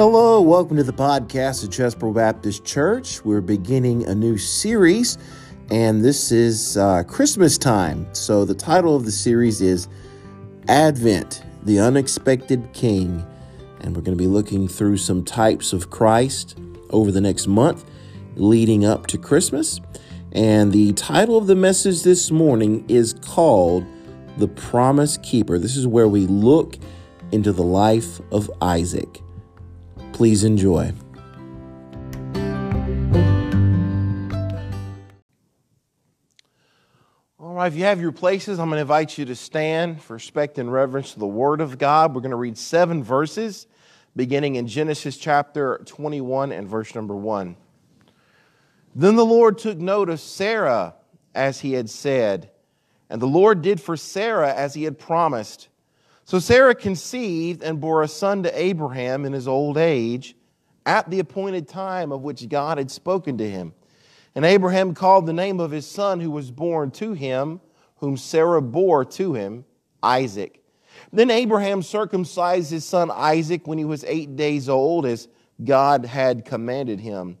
Hello, welcome to the podcast of Chesbro Baptist Church. We're beginning a new series, and this is uh, Christmas time. So, the title of the series is Advent, the Unexpected King. And we're going to be looking through some types of Christ over the next month leading up to Christmas. And the title of the message this morning is called The Promise Keeper. This is where we look into the life of Isaac. Please enjoy. All right, if you have your places, I'm going to invite you to stand for respect and reverence to the Word of God. We're going to read seven verses, beginning in Genesis chapter 21 and verse number 1. Then the Lord took note of Sarah as he had said, and the Lord did for Sarah as he had promised. So Sarah conceived and bore a son to Abraham in his old age at the appointed time of which God had spoken to him. And Abraham called the name of his son who was born to him, whom Sarah bore to him, Isaac. Then Abraham circumcised his son Isaac when he was eight days old, as God had commanded him.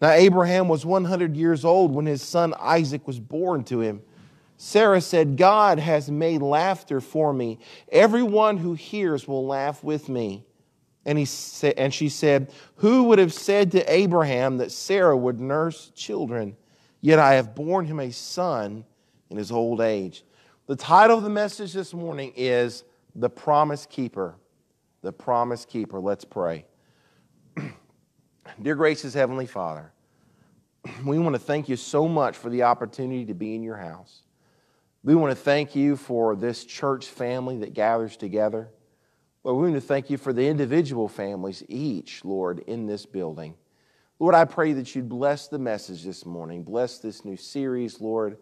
Now, Abraham was 100 years old when his son Isaac was born to him. Sarah said, God has made laughter for me. Everyone who hears will laugh with me. And, he sa- and she said, Who would have said to Abraham that Sarah would nurse children? Yet I have borne him a son in his old age. The title of the message this morning is The Promise Keeper. The Promise Keeper. Let's pray. Dear gracious Heavenly Father, we want to thank you so much for the opportunity to be in your house. We want to thank you for this church family that gathers together. Lord, we want to thank you for the individual families, each, Lord, in this building. Lord, I pray that you'd bless the message this morning. Bless this new series, Lord.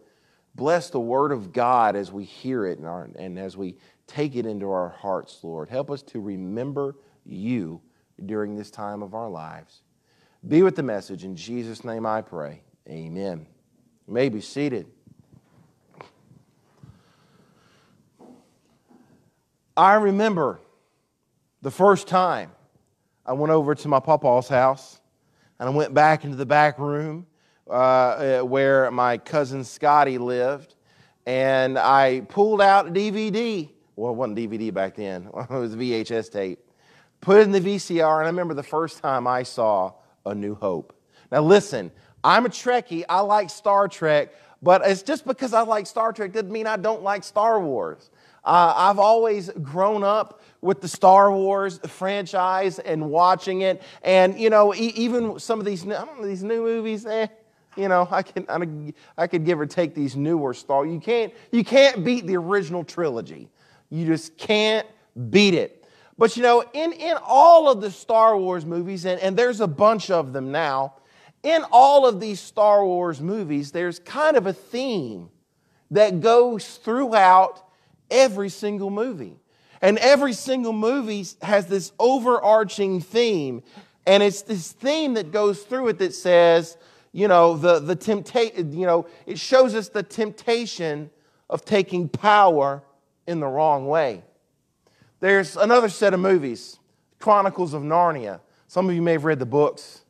Bless the word of God as we hear it and, our, and as we take it into our hearts, Lord. Help us to remember you during this time of our lives. Be with the message. In Jesus' name I pray. Amen. You may be seated. I remember the first time I went over to my papa's house and I went back into the back room uh, where my cousin Scotty lived and I pulled out a DVD. Well, it wasn't DVD back then, it was VHS tape. Put it in the VCR, and I remember the first time I saw A New Hope. Now, listen, I'm a Trekkie, I like Star Trek, but it's just because I like Star Trek doesn't mean I don't like Star Wars. Uh, I've always grown up with the Star Wars franchise and watching it, and you know, e- even some of these know, these new movies, eh, you know, I can I, I could give or take these newer Star. You can't you can't beat the original trilogy. You just can't beat it. But you know, in, in all of the Star Wars movies, and, and there's a bunch of them now, in all of these Star Wars movies, there's kind of a theme that goes throughout every single movie. And every single movie has this overarching theme. And it's this theme that goes through it that says, you know, the, the temptation, you know, it shows us the temptation of taking power in the wrong way. There's another set of movies, Chronicles of Narnia. Some of you may have read the books.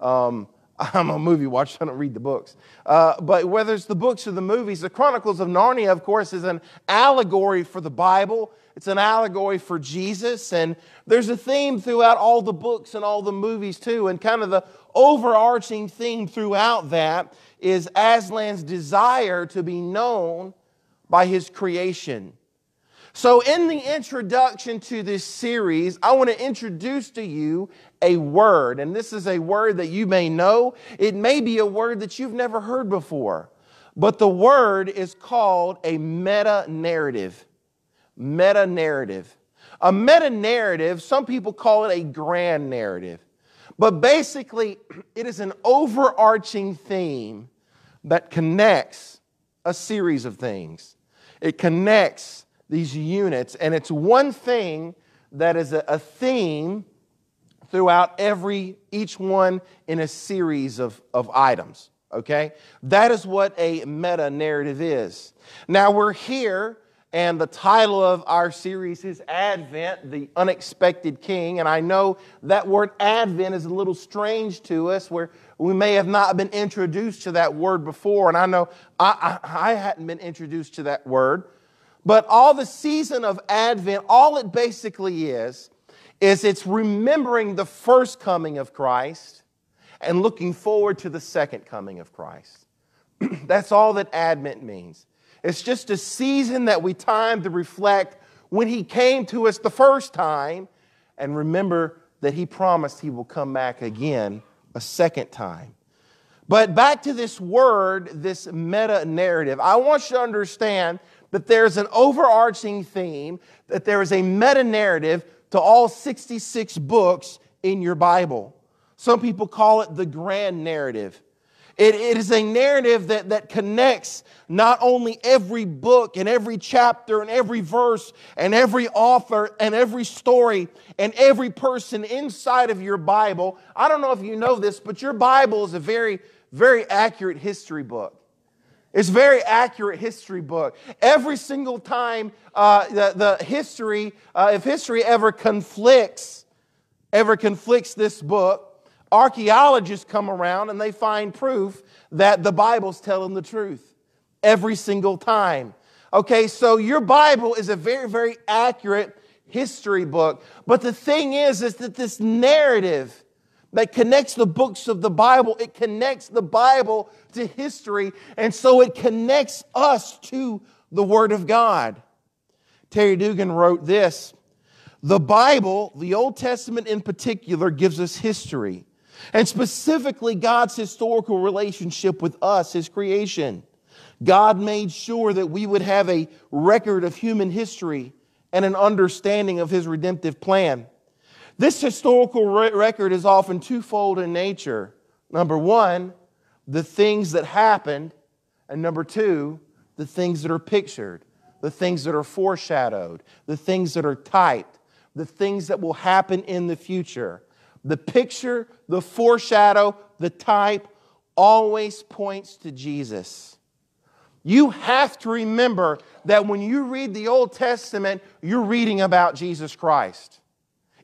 Um, I'm a movie watcher, I don't read the books. Uh, but whether it's the books or the movies, the Chronicles of Narnia, of course, is an allegory for the Bible. It's an allegory for Jesus. And there's a theme throughout all the books and all the movies, too. And kind of the overarching theme throughout that is Aslan's desire to be known by his creation. So, in the introduction to this series, I want to introduce to you a word. And this is a word that you may know. It may be a word that you've never heard before. But the word is called a meta narrative. Meta narrative. A meta narrative, some people call it a grand narrative. But basically, it is an overarching theme that connects a series of things. It connects these units, and it's one thing that is a, a theme throughout every each one in a series of, of items okay that is what a meta narrative is now we're here And the title of our series is Advent, the Unexpected King. And I know that word Advent is a little strange to us, where we may have not been introduced to that word before. And I know I, I, I hadn't been introduced to that word. But all the season of Advent, all it basically is, is it's remembering the first coming of Christ and looking forward to the second coming of Christ. That's all that Advent means. It's just a season that we time to reflect when He came to us the first time and remember that He promised He will come back again a second time. But back to this word, this meta narrative, I want you to understand that there's an overarching theme, that there is a meta narrative to all 66 books in your Bible. Some people call it the grand narrative. It, it is a narrative that, that connects not only every book and every chapter and every verse and every author and every story and every person inside of your Bible. I don't know if you know this, but your Bible is a very, very accurate history book. It's a very accurate history book. Every single time uh, the, the history, uh, if history ever conflicts, ever conflicts this book, Archaeologists come around and they find proof that the Bible's telling the truth every single time. Okay, so your Bible is a very, very accurate history book. But the thing is, is that this narrative that connects the books of the Bible, it connects the Bible to history, and so it connects us to the Word of God. Terry Dugan wrote this The Bible, the Old Testament in particular, gives us history and specifically God's historical relationship with us, His creation. God made sure that we would have a record of human history and an understanding of His redemptive plan. This historical record is often twofold in nature. Number one, the things that happened, and number two, the things that are pictured, the things that are foreshadowed, the things that are typed, the things that will happen in the future. The picture, the foreshadow, the type always points to Jesus. You have to remember that when you read the Old Testament, you're reading about Jesus Christ.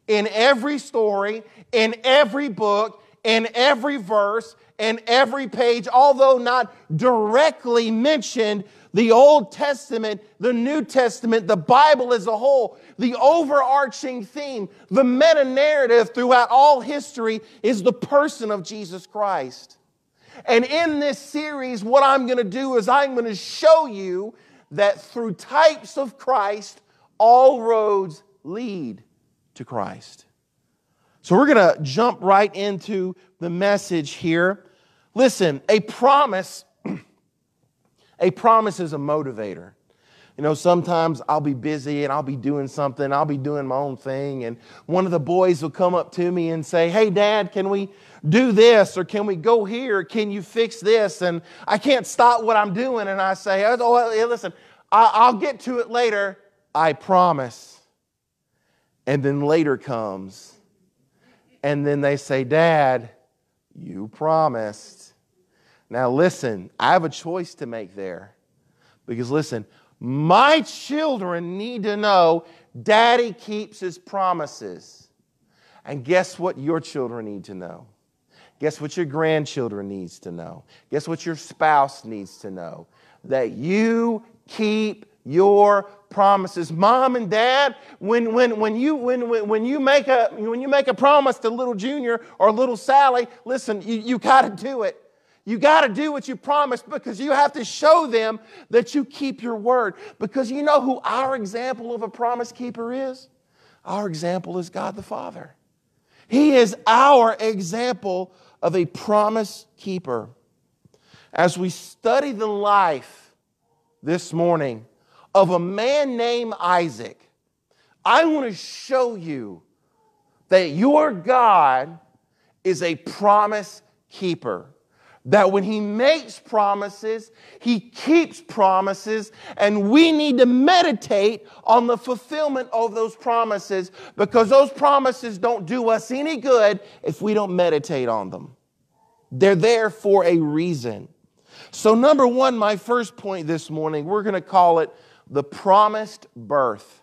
In every story, in every book, in every verse, in every page, although not directly mentioned, the Old Testament, the New Testament, the Bible as a whole, the overarching theme, the meta narrative throughout all history is the person of Jesus Christ. And in this series, what I'm going to do is I'm going to show you that through types of Christ, all roads lead to Christ. So we're going to jump right into the message here. Listen, a promise a promise is a motivator. You know, sometimes I'll be busy and I'll be doing something, I'll be doing my own thing, and one of the boys will come up to me and say, Hey, Dad, can we do this? Or can we go here? Can you fix this? And I can't stop what I'm doing. And I say, Oh, listen, I'll get to it later. I promise. And then later comes, and then they say, Dad, you promised. Now, listen, I have a choice to make there. Because, listen, my children need to know daddy keeps his promises. And guess what your children need to know? Guess what your grandchildren needs to know? Guess what your spouse needs to know? That you keep your promises. Mom and dad, when, when, when, you, when, when, you make a, when you make a promise to little Junior or little Sally, listen, you, you got to do it. You got to do what you promised because you have to show them that you keep your word. Because you know who our example of a promise keeper is? Our example is God the Father. He is our example of a promise keeper. As we study the life this morning of a man named Isaac, I want to show you that your God is a promise keeper that when he makes promises, he keeps promises, and we need to meditate on the fulfillment of those promises because those promises don't do us any good if we don't meditate on them. They're there for a reason. So, number one, my first point this morning, we're going to call it the promised birth.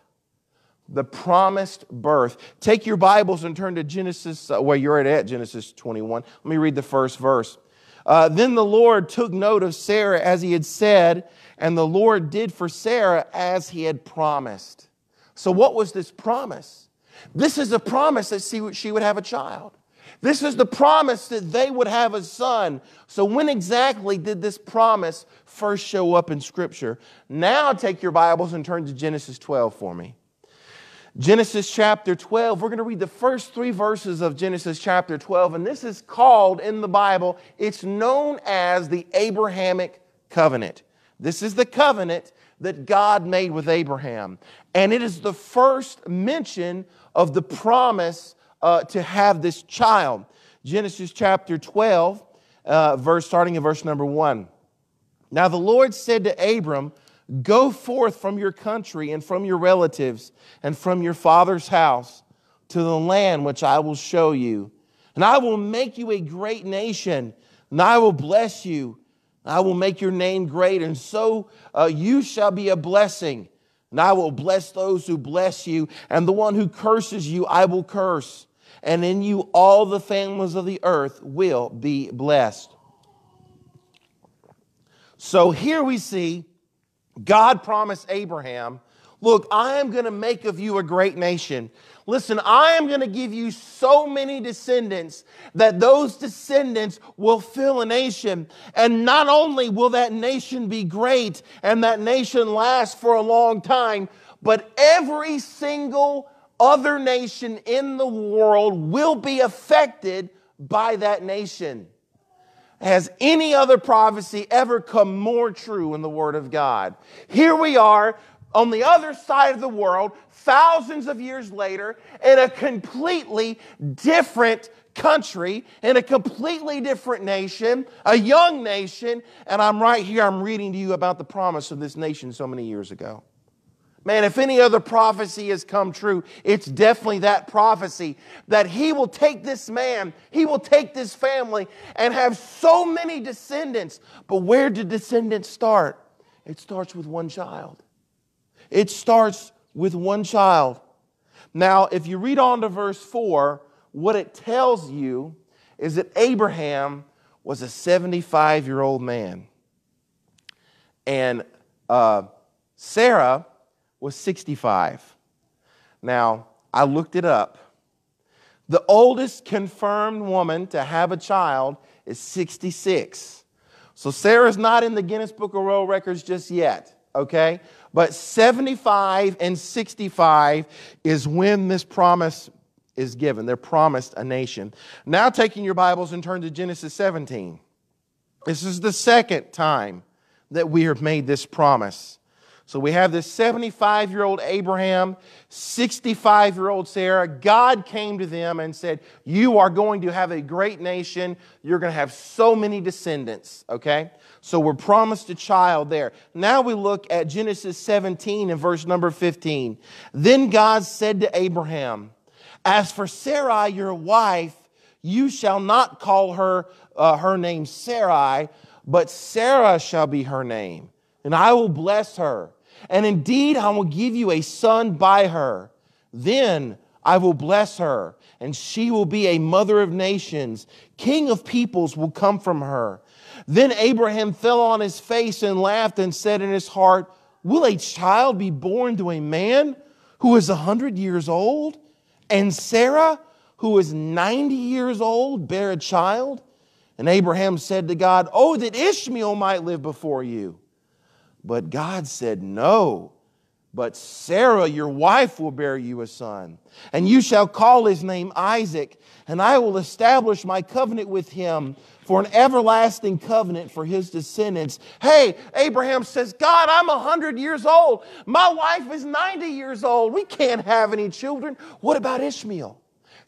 The promised birth. Take your Bibles and turn to Genesis, uh, where you're at Genesis 21. Let me read the first verse. Uh, then the Lord took note of Sarah as he had said, and the Lord did for Sarah as he had promised. So, what was this promise? This is a promise that she would have a child. This is the promise that they would have a son. So, when exactly did this promise first show up in Scripture? Now, take your Bibles and turn to Genesis 12 for me. Genesis chapter 12, we're going to read the first three verses of Genesis chapter 12, and this is called in the Bible, it's known as the Abrahamic covenant. This is the covenant that God made with Abraham, and it is the first mention of the promise uh, to have this child. Genesis chapter 12, uh, verse starting in verse number 1. Now the Lord said to Abram, Go forth from your country and from your relatives and from your father's house to the land which I will show you. And I will make you a great nation, and I will bless you. I will make your name great, and so uh, you shall be a blessing. And I will bless those who bless you, and the one who curses you, I will curse and in you all the families of the earth will be blessed. So here we see God promised Abraham, Look, I am going to make of you a great nation. Listen, I am going to give you so many descendants that those descendants will fill a nation. And not only will that nation be great and that nation last for a long time, but every single other nation in the world will be affected by that nation. Has any other prophecy ever come more true in the Word of God? Here we are on the other side of the world, thousands of years later, in a completely different country, in a completely different nation, a young nation, and I'm right here, I'm reading to you about the promise of this nation so many years ago. Man, if any other prophecy has come true, it's definitely that prophecy that he will take this man, he will take this family and have so many descendants. But where did descendants start? It starts with one child. It starts with one child. Now, if you read on to verse 4, what it tells you is that Abraham was a 75 year old man. And uh, Sarah was 65. Now, I looked it up. The oldest confirmed woman to have a child is 66. So Sarah's not in the Guinness Book of World Records just yet, okay? But 75 and 65 is when this promise is given. They're promised a nation. Now, taking your Bibles and turn to Genesis 17. This is the second time that we have made this promise. So we have this 75 year old Abraham, 65 year old Sarah. God came to them and said, You are going to have a great nation. You're going to have so many descendants, okay? So we're promised a child there. Now we look at Genesis 17 and verse number 15. Then God said to Abraham, As for Sarai, your wife, you shall not call her uh, her name Sarai, but Sarah shall be her name and I will bless her. And indeed, I will give you a son by her. Then I will bless her, and she will be a mother of nations. King of peoples will come from her. Then Abraham fell on his face and laughed and said in his heart, Will a child be born to a man who is a hundred years old? And Sarah, who is 90 years old, bear a child? And Abraham said to God, Oh, that Ishmael might live before you. But God said, No. But Sarah, your wife, will bear you a son, and you shall call his name Isaac, and I will establish my covenant with him for an everlasting covenant for his descendants. Hey, Abraham says, God, I'm 100 years old. My wife is 90 years old. We can't have any children. What about Ishmael?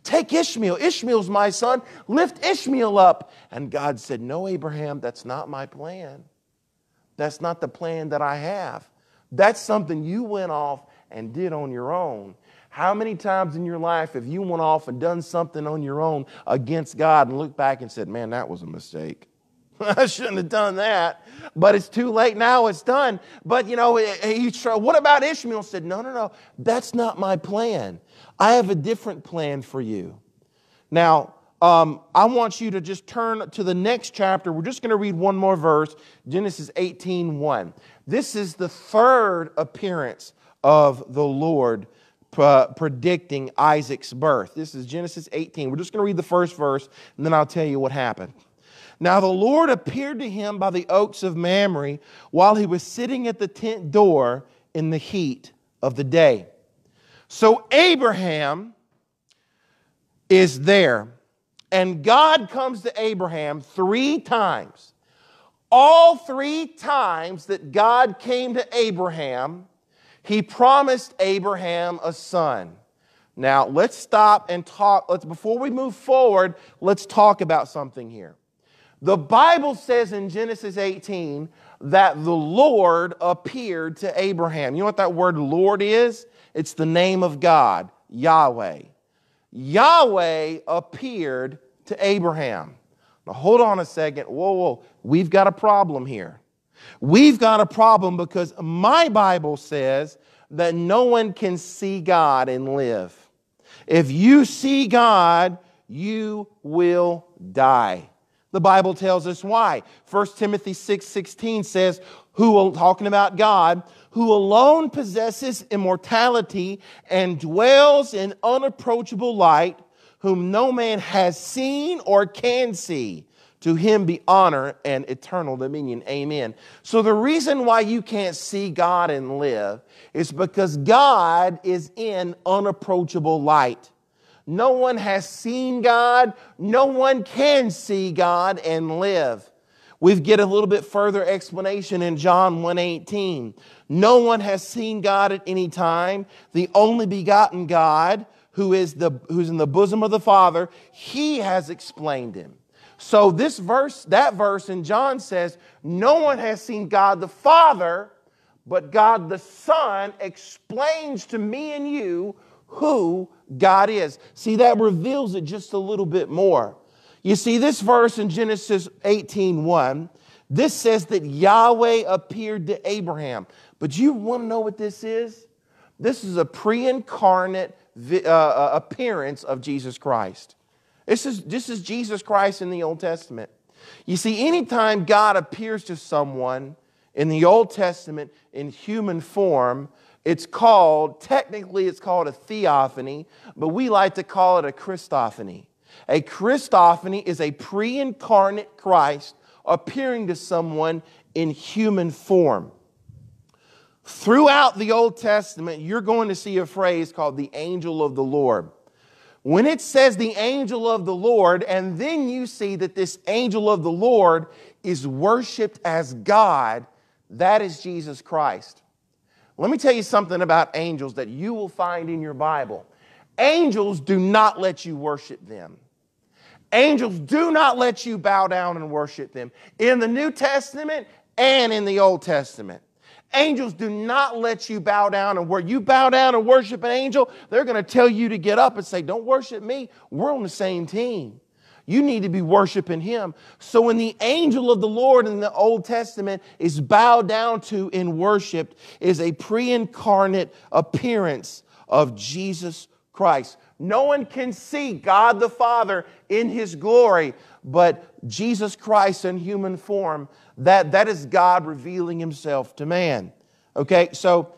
Take Ishmael. Ishmael's my son. Lift Ishmael up. And God said, No, Abraham, that's not my plan. That's not the plan that I have. That's something you went off and did on your own. How many times in your life have you went off and done something on your own against God and looked back and said, Man, that was a mistake? I shouldn't have done that, but it's too late now. It's done. But you know, eh, eh, he tried, what about Ishmael? Said, no, no, no, that's not my plan. I have a different plan for you. Now, um, I want you to just turn to the next chapter. We're just going to read one more verse, Genesis 18 1. This is the third appearance of the Lord uh, predicting Isaac's birth. This is Genesis 18. We're just going to read the first verse, and then I'll tell you what happened. Now the Lord appeared to him by the oaks of Mamre while he was sitting at the tent door in the heat of the day. So Abraham is there, and God comes to Abraham three times. All three times that God came to Abraham, he promised Abraham a son. Now, let's stop and talk. Let's, before we move forward, let's talk about something here. The Bible says in Genesis 18 that the Lord appeared to Abraham. You know what that word Lord is? It's the name of God, Yahweh. Yahweh appeared to Abraham. Now, hold on a second. Whoa, whoa. We've got a problem here. We've got a problem because my Bible says that no one can see God and live. If you see God, you will die. The Bible tells us why. 1 Timothy 6 16 says, Who, talking about God, who alone possesses immortality and dwells in unapproachable light, whom no man has seen or can see. To him be honor and eternal dominion. Amen. So, the reason why you can't see God and live is because God is in unapproachable light. No one has seen God, no one can see God and live. We get a little bit further explanation in John 1:18. No one has seen God at any time. The only begotten God, who is the who's in the bosom of the Father, he has explained him. So this verse, that verse in John says, no one has seen God the Father, but God the Son explains to me and you who God is. See, that reveals it just a little bit more. You see, this verse in Genesis 18 1, this says that Yahweh appeared to Abraham. But you want to know what this is? This is a pre uh, uh, appearance of Jesus Christ. This is, this is Jesus Christ in the Old Testament. You see, anytime God appears to someone in the Old Testament in human form, it's called, technically, it's called a theophany, but we like to call it a Christophany. A Christophany is a pre incarnate Christ appearing to someone in human form. Throughout the Old Testament, you're going to see a phrase called the angel of the Lord. When it says the angel of the Lord, and then you see that this angel of the Lord is worshiped as God, that is Jesus Christ. Let me tell you something about angels that you will find in your Bible. Angels do not let you worship them. Angels do not let you bow down and worship them in the New Testament and in the Old Testament. Angels do not let you bow down and where you bow down and worship an angel, they're going to tell you to get up and say, Don't worship me. We're on the same team. You need to be worshiping him. So when the angel of the Lord in the Old Testament is bowed down to and worshiped, is a pre-incarnate appearance of Jesus Christ. No one can see God the Father in his glory, but Jesus Christ in human form that, that is God revealing himself to man. Okay, so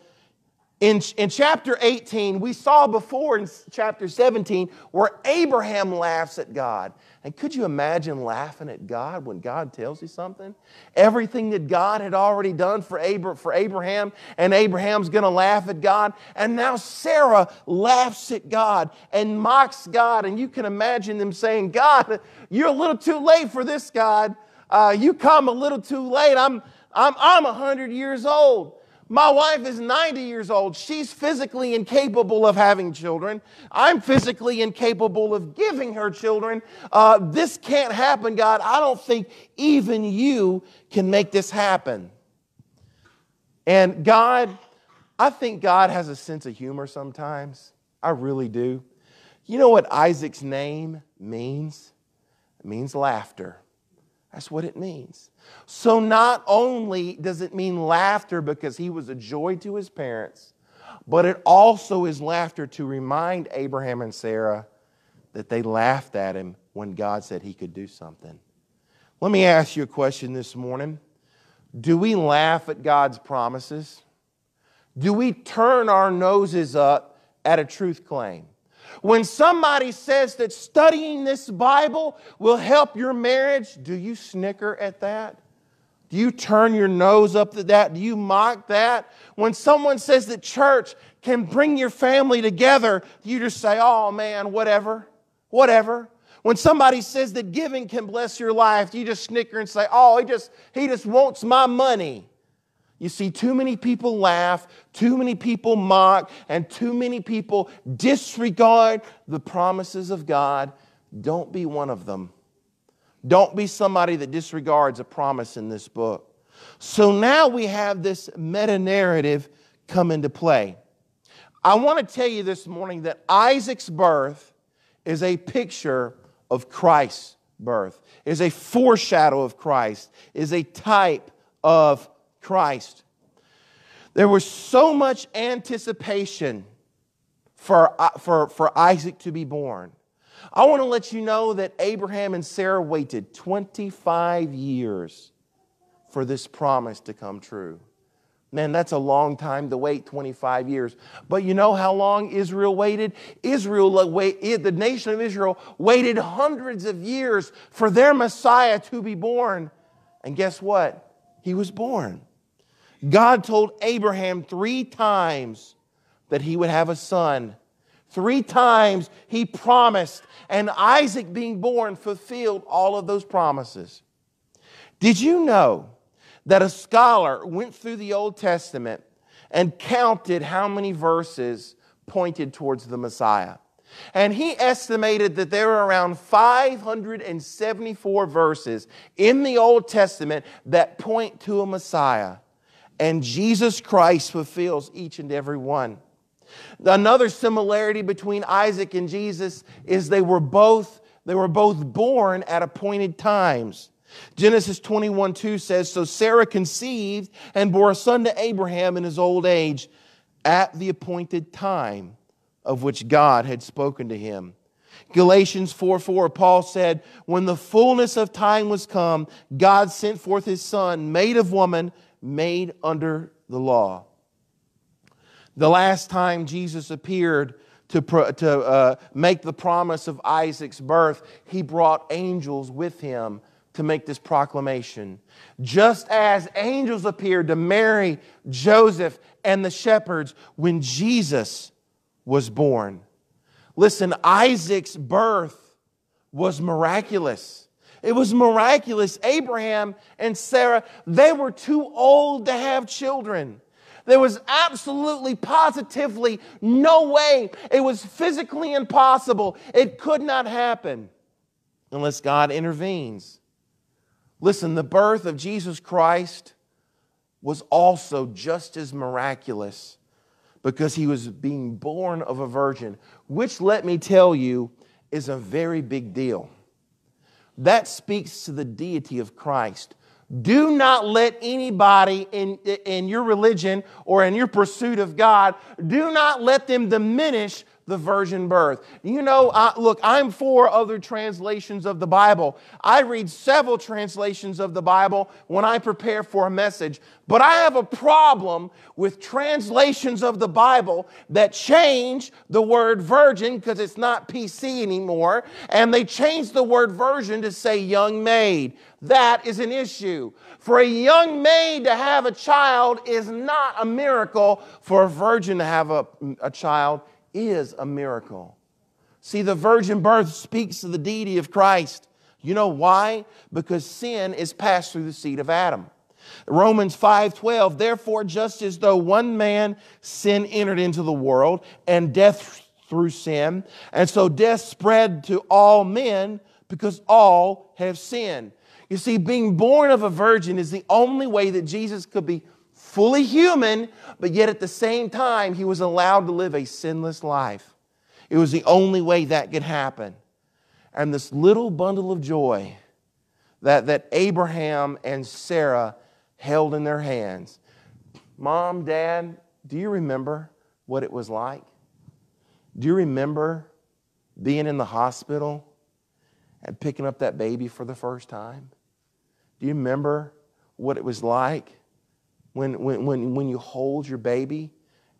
in, in chapter 18, we saw before in chapter 17 where Abraham laughs at God. And could you imagine laughing at God when God tells you something? Everything that God had already done for, Abra- for Abraham, and Abraham's going to laugh at God. And now Sarah laughs at God and mocks God. And you can imagine them saying, God, you're a little too late for this, God uh, you come a little too late. I'm, I'm, I'm 100 years old. My wife is 90 years old. She's physically incapable of having children. I'm physically incapable of giving her children. Uh, this can't happen, God. I don't think even you can make this happen. And God, I think God has a sense of humor sometimes. I really do. You know what Isaac's name means? It means laughter. That's what it means. So, not only does it mean laughter because he was a joy to his parents, but it also is laughter to remind Abraham and Sarah that they laughed at him when God said he could do something. Let me ask you a question this morning. Do we laugh at God's promises? Do we turn our noses up at a truth claim? When somebody says that studying this Bible will help your marriage, do you snicker at that? Do you turn your nose up to that? Do you mock that? When someone says that church can bring your family together, you just say, oh man, whatever, whatever? When somebody says that giving can bless your life, you just snicker and say, oh, he just, he just wants my money? You see, too many people laugh, too many people mock, and too many people disregard the promises of God. Don't be one of them. Don't be somebody that disregards a promise in this book. So now we have this meta narrative come into play. I want to tell you this morning that Isaac's birth is a picture of Christ's birth, is a foreshadow of Christ, is a type of Christ. There was so much anticipation for, uh, for, for Isaac to be born. I want to let you know that Abraham and Sarah waited 25 years for this promise to come true. Man, that's a long time to wait 25 years. But you know how long Israel waited? Israel, the nation of Israel, waited hundreds of years for their Messiah to be born. And guess what? He was born. God told Abraham three times that he would have a son. Three times he promised, and Isaac being born fulfilled all of those promises. Did you know that a scholar went through the Old Testament and counted how many verses pointed towards the Messiah? And he estimated that there are around 574 verses in the Old Testament that point to a Messiah. And Jesus Christ fulfills each and every one. Another similarity between Isaac and Jesus is they were both, they were both born at appointed times. Genesis 21 2 says, So Sarah conceived and bore a son to Abraham in his old age at the appointed time of which God had spoken to him. Galatians 4 4, Paul said, When the fullness of time was come, God sent forth his son, made of woman, made under the law. The last time Jesus appeared to, to uh, make the promise of Isaac's birth, he brought angels with him to make this proclamation. Just as angels appeared to Mary, Joseph, and the shepherds when Jesus was born. Listen, Isaac's birth was miraculous. It was miraculous. Abraham and Sarah, they were too old to have children. There was absolutely, positively no way. It was physically impossible. It could not happen unless God intervenes. Listen, the birth of Jesus Christ was also just as miraculous because he was being born of a virgin, which, let me tell you, is a very big deal. That speaks to the deity of Christ. Do not let anybody in, in your religion or in your pursuit of God, do not let them diminish the virgin birth. You know, I, look, I'm for other translations of the Bible. I read several translations of the Bible when I prepare for a message, but I have a problem with translations of the Bible that change the word virgin because it's not PC anymore, and they change the word virgin to say young maid. That is an issue. For a young maid to have a child is not a miracle. For a virgin to have a, a child is a miracle. See, the virgin birth speaks to the deity of Christ. You know why? Because sin is passed through the seed of Adam. Romans 5:12 Therefore just as though one man sin entered into the world and death through sin and so death spread to all men because all have sinned. You see being born of a virgin is the only way that Jesus could be fully human, but yet at the same time, he was allowed to live a sinless life. It was the only way that could happen. And this little bundle of joy that, that Abraham and Sarah held in their hands. Mom, Dad, do you remember what it was like? Do you remember being in the hospital and picking up that baby for the first time? Do you remember what it was like when, when, when, when you hold your baby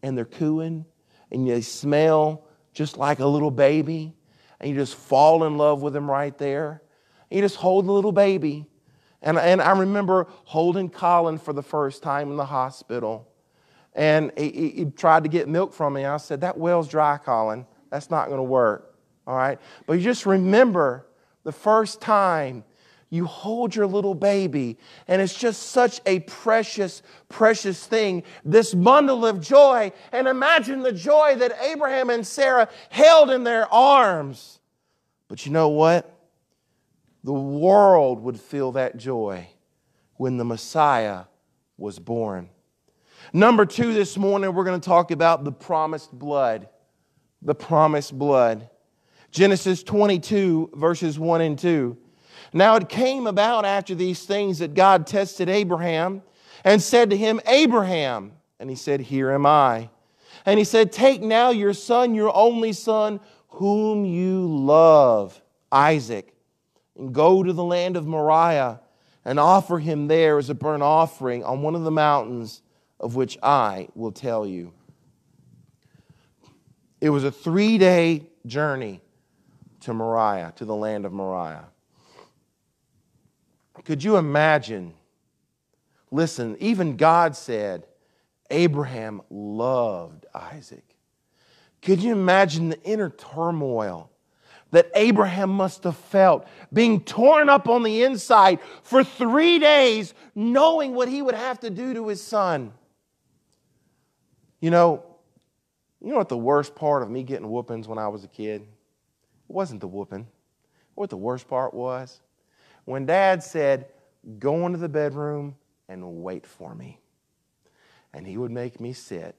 and they're cooing and they smell just like a little baby and you just fall in love with them right there? You just hold the little baby. And, and I remember holding Colin for the first time in the hospital. And he, he tried to get milk from me. I said, That well's dry, Colin. That's not going to work. All right? But you just remember the first time you hold your little baby, and it's just such a precious, precious thing. This bundle of joy, and imagine the joy that Abraham and Sarah held in their arms. But you know what? The world would feel that joy when the Messiah was born. Number two, this morning, we're going to talk about the promised blood. The promised blood. Genesis 22, verses 1 and 2. Now it came about after these things that God tested Abraham and said to him, Abraham. And he said, Here am I. And he said, Take now your son, your only son, whom you love, Isaac, and go to the land of Moriah and offer him there as a burnt offering on one of the mountains of which I will tell you. It was a three day journey to Moriah, to the land of Moriah. Could you imagine? Listen, even God said Abraham loved Isaac. Could you imagine the inner turmoil that Abraham must have felt being torn up on the inside for three days, knowing what he would have to do to his son? You know, you know what the worst part of me getting whoopings when I was a kid? It wasn't the whooping. What the worst part was? When dad said, Go into the bedroom and wait for me. And he would make me sit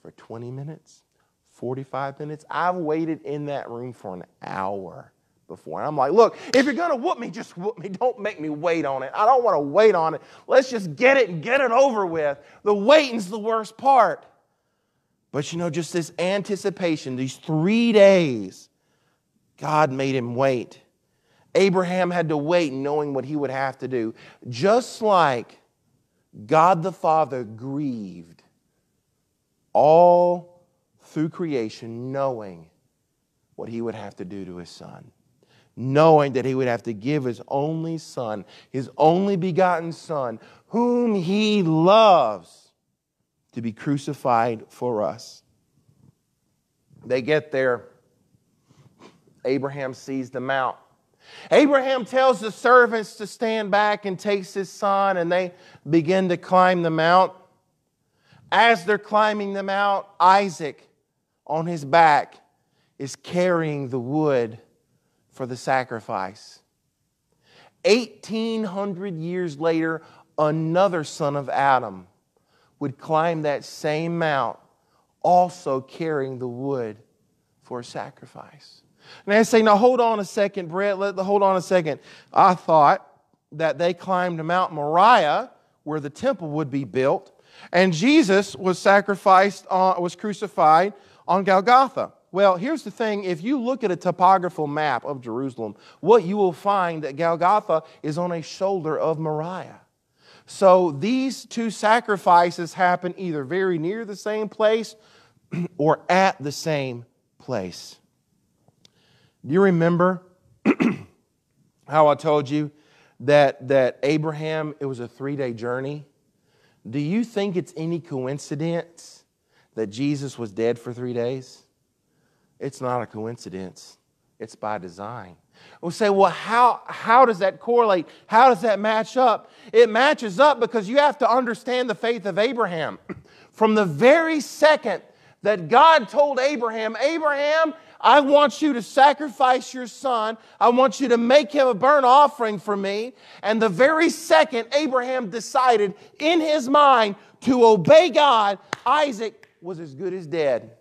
for 20 minutes, 45 minutes. I've waited in that room for an hour before. And I'm like, look, if you're to whoop me, just whoop me. Don't make me wait on it. I don't want to wait on it. Let's just get it and get it over with. The waiting's the worst part. But you know, just this anticipation, these three days, God made him wait. Abraham had to wait knowing what he would have to do. Just like God the Father grieved all through creation, knowing what he would have to do to his son, knowing that he would have to give his only son, his only begotten son, whom he loves, to be crucified for us. They get there. Abraham sees the out. Abraham tells the servants to stand back and takes his son, and they begin to climb the mount. As they're climbing the mount, Isaac on his back is carrying the wood for the sacrifice. 1800 years later, another son of Adam would climb that same mount, also carrying the wood for a sacrifice. And I say, now hold on a second, Brett, let, hold on a second. I thought that they climbed Mount Moriah, where the temple would be built, and Jesus was sacrificed, on, was crucified on Golgotha. Well, here's the thing if you look at a topographical map of Jerusalem, what you will find that Golgotha is on a shoulder of Moriah. So these two sacrifices happen either very near the same place or at the same place. Do you remember how I told you that, that Abraham, it was a three day journey? Do you think it's any coincidence that Jesus was dead for three days? It's not a coincidence, it's by design. We'll say, well, how, how does that correlate? How does that match up? It matches up because you have to understand the faith of Abraham. From the very second that God told Abraham, Abraham, I want you to sacrifice your son. I want you to make him a burnt offering for me. And the very second Abraham decided in his mind to obey God, Isaac was as good as dead.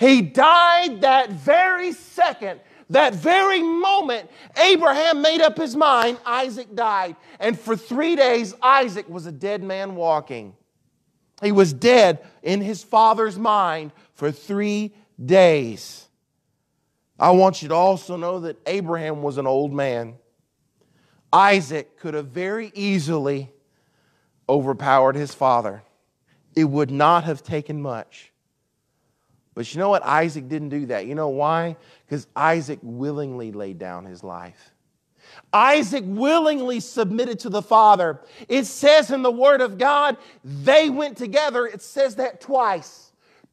He died that very second that very moment Abraham made up his mind, Isaac died. And for three days, Isaac was a dead man walking. He was dead in his father's mind for three days. I want you to also know that Abraham was an old man. Isaac could have very easily overpowered his father. It would not have taken much. But you know what? Isaac didn't do that. You know why? Because Isaac willingly laid down his life. Isaac willingly submitted to the Father. It says in the Word of God, they went together. It says that twice.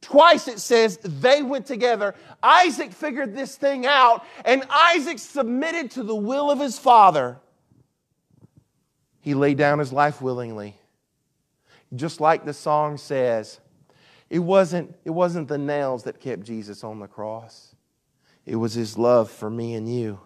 Twice it says they went together. Isaac figured this thing out, and Isaac submitted to the will of his father. He laid down his life willingly. Just like the song says, it wasn't, it wasn't the nails that kept Jesus on the cross, it was his love for me and you.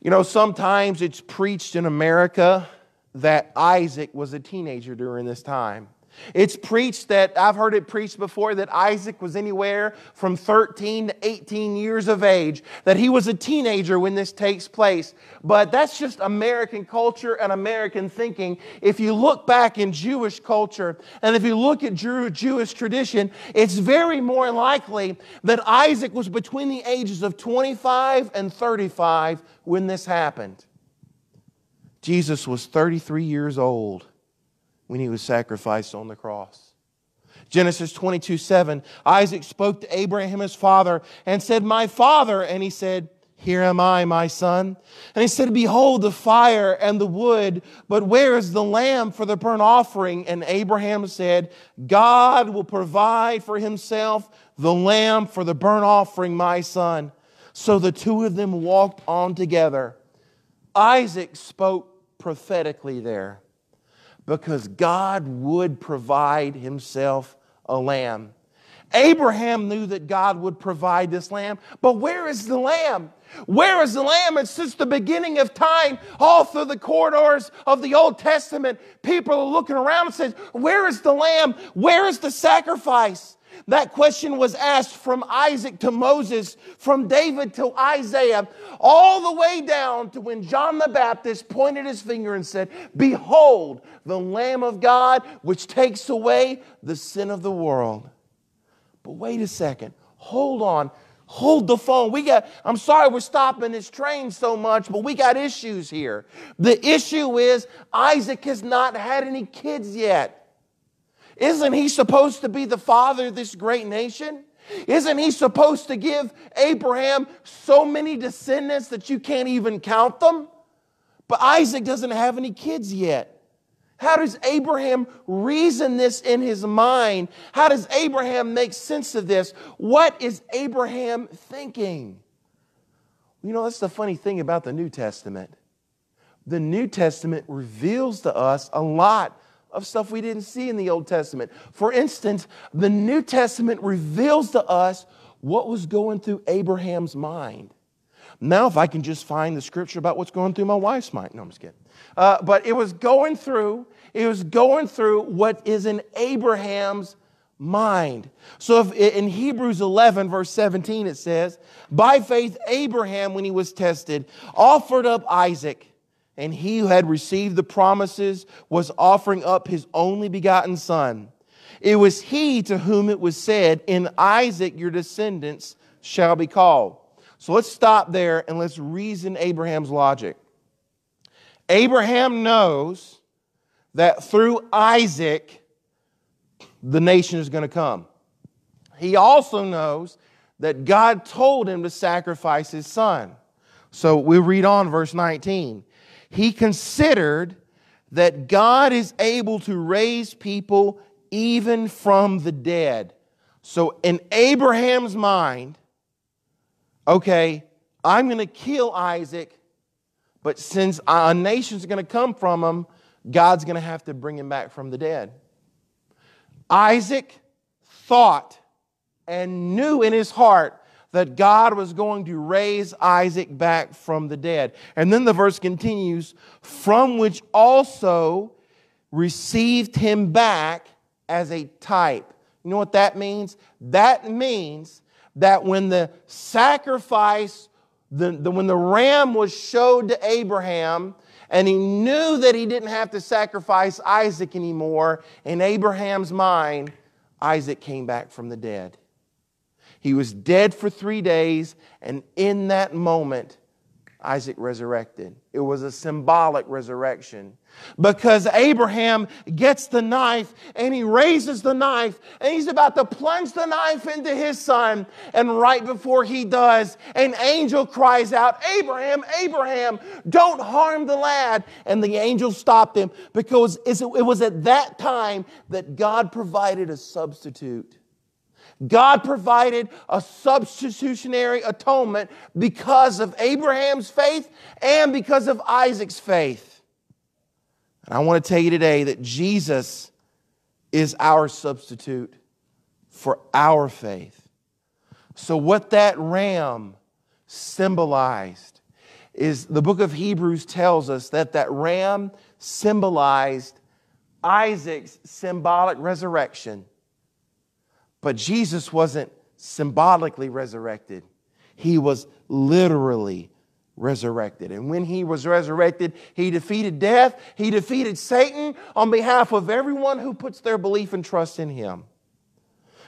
You know, sometimes it's preached in America that Isaac was a teenager during this time. It's preached that, I've heard it preached before, that Isaac was anywhere from 13 to 18 years of age, that he was a teenager when this takes place. But that's just American culture and American thinking. If you look back in Jewish culture and if you look at Jewish tradition, it's very more likely that Isaac was between the ages of 25 and 35 when this happened. Jesus was 33 years old when he was sacrificed on the cross. Genesis 22 7, Isaac spoke to Abraham his father and said, My father. And he said, Here am I, my son. And he said, Behold the fire and the wood, but where is the lamb for the burnt offering? And Abraham said, God will provide for himself the lamb for the burnt offering, my son. So the two of them walked on together. Isaac spoke prophetically there because God would provide himself a lamb. Abraham knew that God would provide this lamb, but where is the lamb? Where is the lamb? And since the beginning of time, all through the corridors of the Old Testament, people are looking around and saying, Where is the lamb? Where is the sacrifice? That question was asked from Isaac to Moses, from David to Isaiah, all the way down to when John the Baptist pointed his finger and said, Behold, the Lamb of God, which takes away the sin of the world. But wait a second. Hold on. Hold the phone. We got, I'm sorry we're stopping this train so much, but we got issues here. The issue is Isaac has not had any kids yet. Isn't he supposed to be the father of this great nation? Isn't he supposed to give Abraham so many descendants that you can't even count them? But Isaac doesn't have any kids yet. How does Abraham reason this in his mind? How does Abraham make sense of this? What is Abraham thinking? You know, that's the funny thing about the New Testament. The New Testament reveals to us a lot of stuff we didn't see in the Old Testament. For instance, the New Testament reveals to us what was going through Abraham's mind. Now, if I can just find the scripture about what's going through my wife's mind. No, I'm just kidding. Uh, but it was going through, it was going through what is in Abraham's mind. So if in Hebrews 11, verse 17, it says, By faith, Abraham, when he was tested, offered up Isaac and he who had received the promises was offering up his only begotten son. It was he to whom it was said, In Isaac your descendants shall be called. So let's stop there and let's reason Abraham's logic. Abraham knows that through Isaac, the nation is going to come. He also knows that God told him to sacrifice his son. So we read on verse 19 he considered that God is able to raise people even from the dead. So, in Abraham's mind, okay, I'm going to kill Isaac, but since a nation's going to come from him, God's going to have to bring him back from the dead. Isaac thought and knew in his heart that God was going to raise Isaac back from the dead. And then the verse continues, from which also received him back as a type. You know what that means? That means that when the sacrifice, the, the, when the ram was showed to Abraham, and he knew that he didn't have to sacrifice Isaac anymore, in Abraham's mind, Isaac came back from the dead. He was dead for three days, and in that moment, Isaac resurrected. It was a symbolic resurrection because Abraham gets the knife and he raises the knife and he's about to plunge the knife into his son. And right before he does, an angel cries out, Abraham, Abraham, don't harm the lad. And the angel stopped him because it was at that time that God provided a substitute God provided a substitutionary atonement because of Abraham's faith and because of Isaac's faith. And I want to tell you today that Jesus is our substitute for our faith. So, what that ram symbolized is the book of Hebrews tells us that that ram symbolized Isaac's symbolic resurrection but Jesus wasn't symbolically resurrected, he was literally resurrected. And when he was resurrected, he defeated death, he defeated Satan on behalf of everyone who puts their belief and trust in him.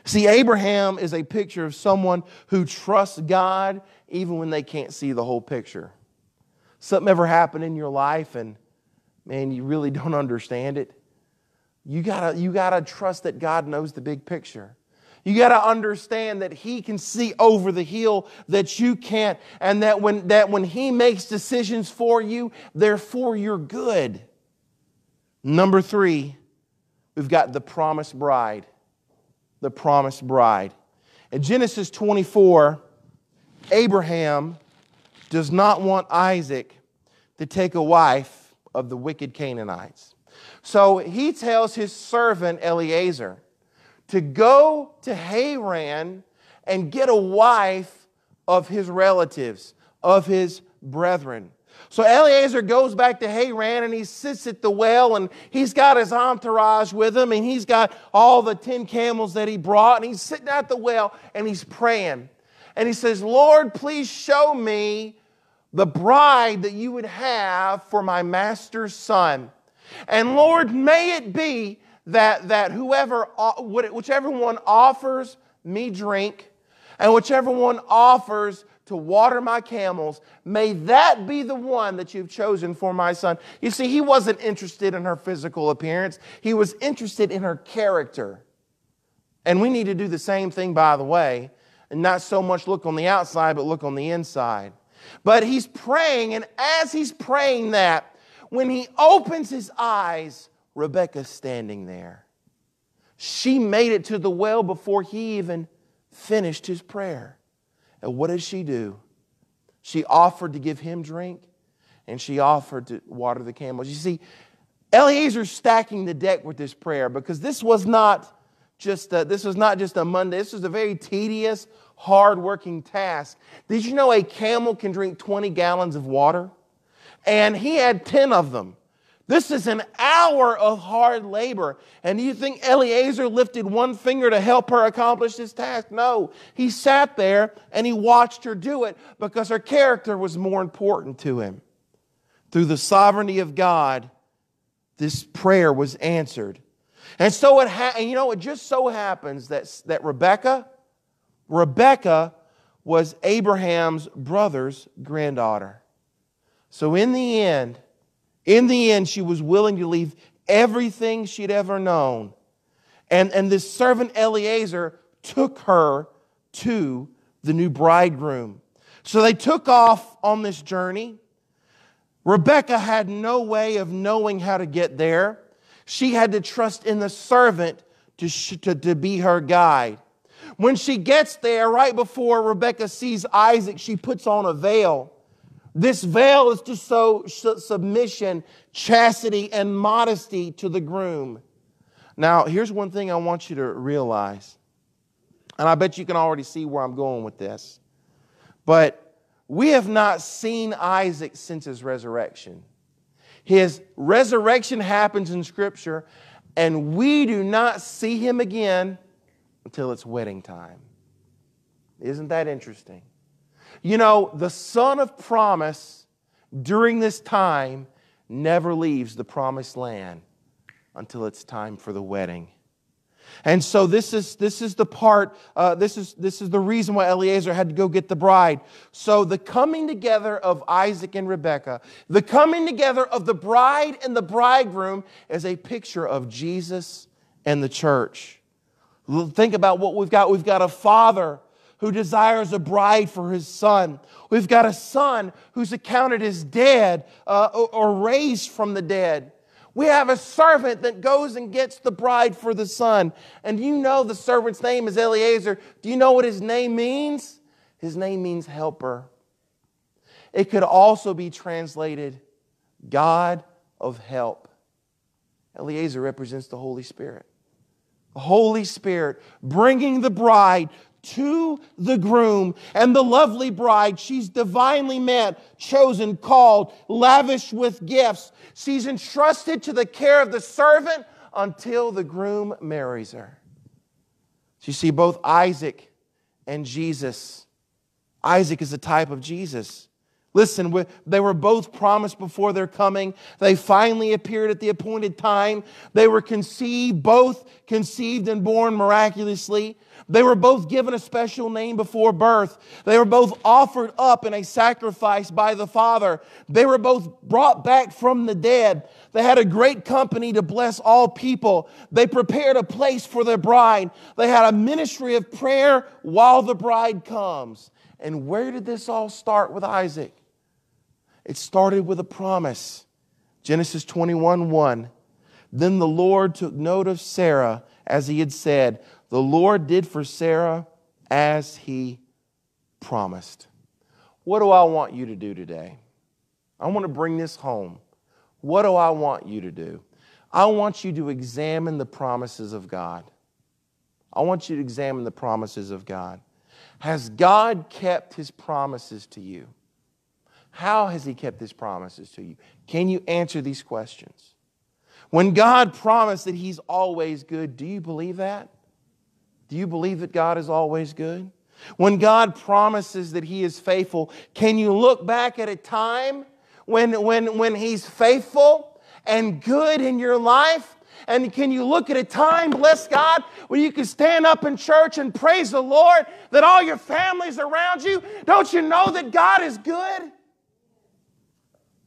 See, Abraham is a picture of someone who trusts God even when they can't see the whole picture. Something ever happened in your life and man, you really don't understand it. You gotta, you gotta trust that God knows the big picture. You got to understand that He can see over the hill that you can't, and that when, that when He makes decisions for you, they're for your good. Number three, we've got the promised bride. The promised bride. In Genesis 24, Abraham does not want Isaac to take a wife of the wicked Canaanites. So he tells his servant Eliezer, to go to Haran and get a wife of his relatives, of his brethren. So Eliezer goes back to Haran and he sits at the well and he's got his entourage with him and he's got all the 10 camels that he brought and he's sitting at the well and he's praying. And he says, Lord, please show me the bride that you would have for my master's son. And Lord, may it be that, that whoever, uh, whichever one offers me drink and whichever one offers to water my camels, may that be the one that you've chosen for my son. You see, he wasn't interested in her physical appearance, he was interested in her character. And we need to do the same thing, by the way, and not so much look on the outside, but look on the inside. But he's praying, and as he's praying that, when he opens his eyes, Rebecca's standing there. She made it to the well before he even finished his prayer. And what did she do? She offered to give him drink and she offered to water the camels. You see, Eliezer's stacking the deck with this prayer because this was not just a, this was not just a Monday. This was a very tedious, hard-working task. Did you know a camel can drink 20 gallons of water? And he had 10 of them. This is an hour of hard labor. And do you think Eliezer lifted one finger to help her accomplish this task? No. He sat there and he watched her do it because her character was more important to him. Through the sovereignty of God, this prayer was answered. And so it ha- and you know, it just so happens that, that Rebecca, Rebecca was Abraham's brother's granddaughter. So in the end, in the end, she was willing to leave everything she'd ever known. And, and this servant Eliezer took her to the new bridegroom. So they took off on this journey. Rebecca had no way of knowing how to get there. She had to trust in the servant to, to, to be her guide. When she gets there, right before Rebecca sees Isaac, she puts on a veil. This veil is to show submission, chastity, and modesty to the groom. Now, here's one thing I want you to realize, and I bet you can already see where I'm going with this. But we have not seen Isaac since his resurrection. His resurrection happens in Scripture, and we do not see him again until it's wedding time. Isn't that interesting? You know, the son of promise during this time never leaves the promised land until it's time for the wedding. And so this is, this is the part, uh, this, is, this is the reason why Eliezer had to go get the bride. So the coming together of Isaac and Rebekah, the coming together of the bride and the bridegroom is a picture of Jesus and the church. Think about what we've got. We've got a father who desires a bride for his son. We've got a son who's accounted as dead uh, or raised from the dead. We have a servant that goes and gets the bride for the son. And you know the servant's name is Eliezer. Do you know what his name means? His name means helper. It could also be translated God of help. Eliezer represents the Holy Spirit. The Holy Spirit bringing the bride to the groom and the lovely bride. She's divinely met, chosen, called, lavished with gifts. She's entrusted to the care of the servant until the groom marries her. So you see, both Isaac and Jesus. Isaac is a type of Jesus. Listen, they were both promised before their coming. They finally appeared at the appointed time. They were conceived, both conceived and born miraculously. They were both given a special name before birth. They were both offered up in a sacrifice by the Father. They were both brought back from the dead. They had a great company to bless all people. They prepared a place for their bride. They had a ministry of prayer while the bride comes. And where did this all start with Isaac? It started with a promise. Genesis 21 1. Then the Lord took note of Sarah as he had said, the Lord did for Sarah as he promised. What do I want you to do today? I want to bring this home. What do I want you to do? I want you to examine the promises of God. I want you to examine the promises of God. Has God kept his promises to you? How has he kept his promises to you? Can you answer these questions? When God promised that he's always good, do you believe that? Do you believe that God is always good? When God promises that He is faithful, can you look back at a time when, when, when He's faithful and good in your life? And can you look at a time, bless God, where you can stand up in church and praise the Lord that all your family's around you? Don't you know that God is good?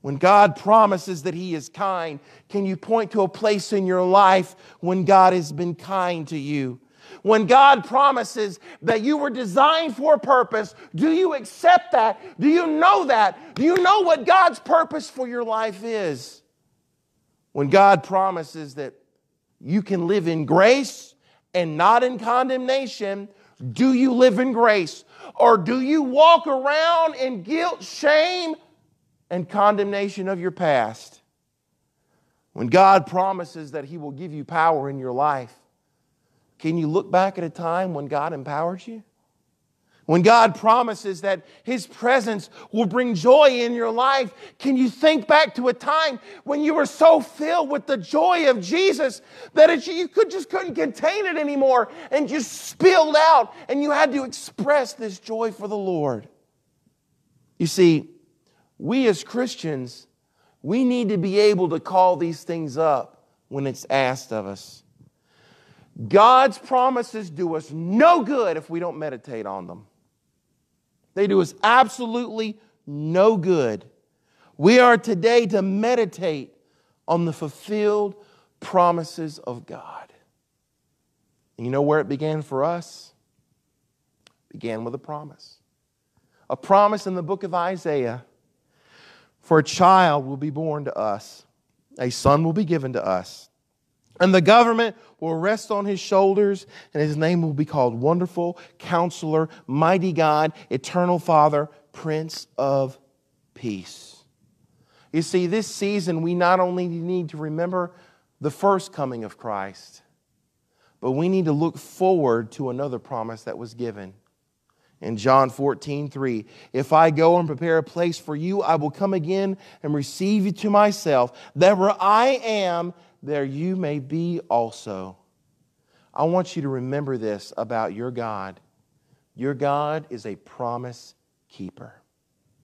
When God promises that He is kind, can you point to a place in your life when God has been kind to you? When God promises that you were designed for a purpose, do you accept that? Do you know that? Do you know what God's purpose for your life is? When God promises that you can live in grace and not in condemnation, do you live in grace? Or do you walk around in guilt, shame, and condemnation of your past? When God promises that He will give you power in your life, can you look back at a time when God empowered you? When God promises that His presence will bring joy in your life, can you think back to a time when you were so filled with the joy of Jesus that it, you could just couldn't contain it anymore and just spilled out and you had to express this joy for the Lord? You see, we as Christians, we need to be able to call these things up when it's asked of us. God's promises do us no good if we don't meditate on them. They do us absolutely no good. We are today to meditate on the fulfilled promises of God. And you know where it began for us? It began with a promise. A promise in the book of Isaiah for a child will be born to us, a son will be given to us and the government will rest on his shoulders, and his name will be called Wonderful, Counselor, Mighty God, Eternal Father, Prince of Peace. You see, this season we not only need to remember the first coming of Christ, but we need to look forward to another promise that was given. In John 14, 3, if I go and prepare a place for you, I will come again and receive you to myself, that where I am, there you may be also. I want you to remember this about your God. Your God is a promise keeper.